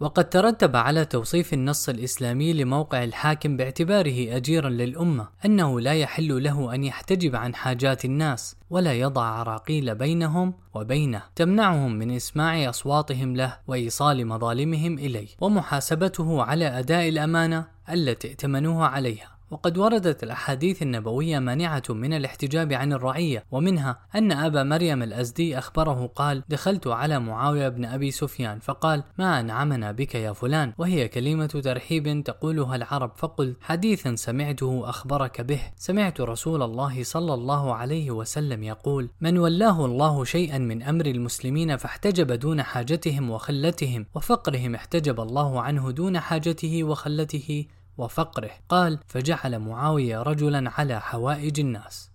وقد ترتب على توصيف النص الإسلامي لموقع الحاكم باعتباره أجيرا للأمة أنه لا يحل له أن يحتجب عن حاجات الناس ولا يضع عراقيل بينهم وبينه تمنعهم من إسماع أصواتهم له وإيصال مظالمهم إليه ومحاسبته على أداء الأمانة التي ائتمنوها عليها. وقد وردت الأحاديث النبوية مانعة من الاحتجاب عن الرعية ومنها أن أبا مريم الأزدي أخبره قال دخلت على معاوية بن أبي سفيان فقال ما أنعمنا بك يا فلان وهي كلمة ترحيب تقولها العرب فقل حديثا سمعته أخبرك به. سمعت رسول الله صلى الله عليه وسلم يقول من ولاه الله شيئا من أمر المسلمين فاحتجب دون حاجتهم وخلتهم وفقرهم احتجب الله عنه دون حاجته وخلته وفقره. قال فجعل معاوية رجلا على حوائج الناس.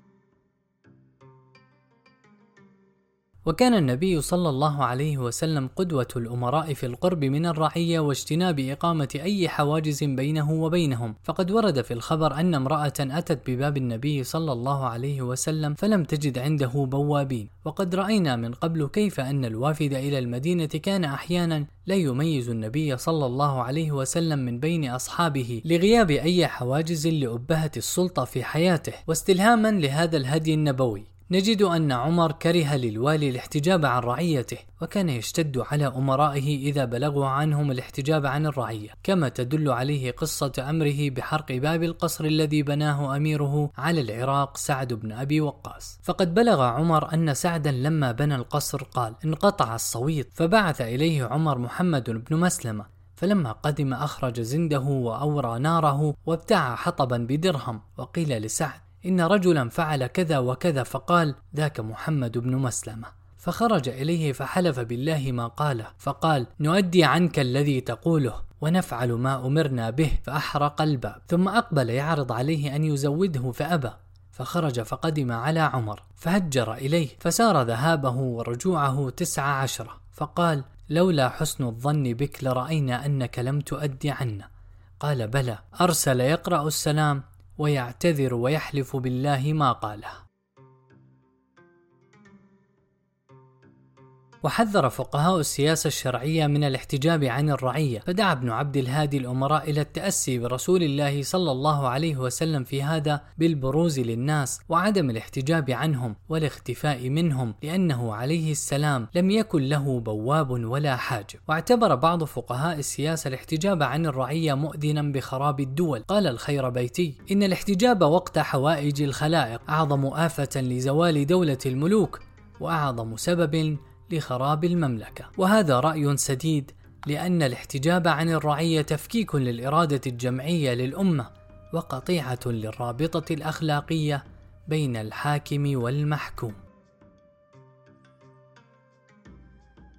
وكان النبي صلى الله عليه وسلم قدوة الأمراء في القرب من الرعية واجتناب إقامة أي حواجز بينه وبينهم، فقد ورد في الخبر أن امرأة أتت بباب النبي صلى الله عليه وسلم فلم تجد عنده بوابين، وقد رأينا من قبل كيف أن الوافد إلى المدينة كان أحيانا لا يميز النبي صلى الله عليه وسلم من بين أصحابه لغياب أي حواجز لأبهة السلطة في حياته، واستلهاما لهذا الهدي النبوي. نجد أن عمر كره للوالي الاحتجاب عن رعيته وكان يشتد على أمرائه إذا بلغوا عنهم الاحتجاب عن الرعية كما تدل عليه قصة أمره بحرق باب القصر الذي بناه أميره على العراق سعد بن أبي وقاص. فقد بلغ عمر أن سعدا لما بنى القصر قال انقطع الصويت فبعث إليه عمر محمد بن مسلمة فلما قدم أخرج زنده وأورى ناره وابتاع حطبا بدرهم وقيل لسعد إن رجلا فعل كذا وكذا فقال ذاك محمد بن مسلمة. فخرج إليه فحلف بالله ما قاله فقال نؤدي عنك الذي تقوله ونفعل ما أمرنا به فأحرق الباب. ثم أقبل يعرض عليه أن يزوده فأبى. فخرج فقدم على عمر فهجر إليه فسار ذهابه ورجوعه تسع عشرة فقال لولا حسن الظن بك لرأينا أنك لم تؤدي عنا. قال بلى أرسل يقرأ السلام؟ ويعتذر ويحلف بالله ما قاله. وحذر فقهاء السياسة الشرعية من الاحتجاب عن الرعية، فدعا ابن عبد الهادي الأمراء إلى التأسي برسول الله صلى الله عليه وسلم في هذا بالبروز للناس وعدم الاحتجاب عنهم والاختفاء منهم، لأنه عليه السلام لم يكن له بواب ولا حاجب، واعتبر بعض فقهاء السياسة الاحتجاب عن الرعية مؤذنا بخراب الدول، قال الخير بيتي: إن الاحتجاب وقت حوائج الخلائق أعظم آفة لزوال دولة الملوك، وأعظم سبب لخراب المملكة. وهذا رأي سديد لأن الاحتجاب عن الرعية تفكيك للإرادة الجمعية للأمة وقطيعة للرابطة الأخلاقية بين الحاكم والمحكوم.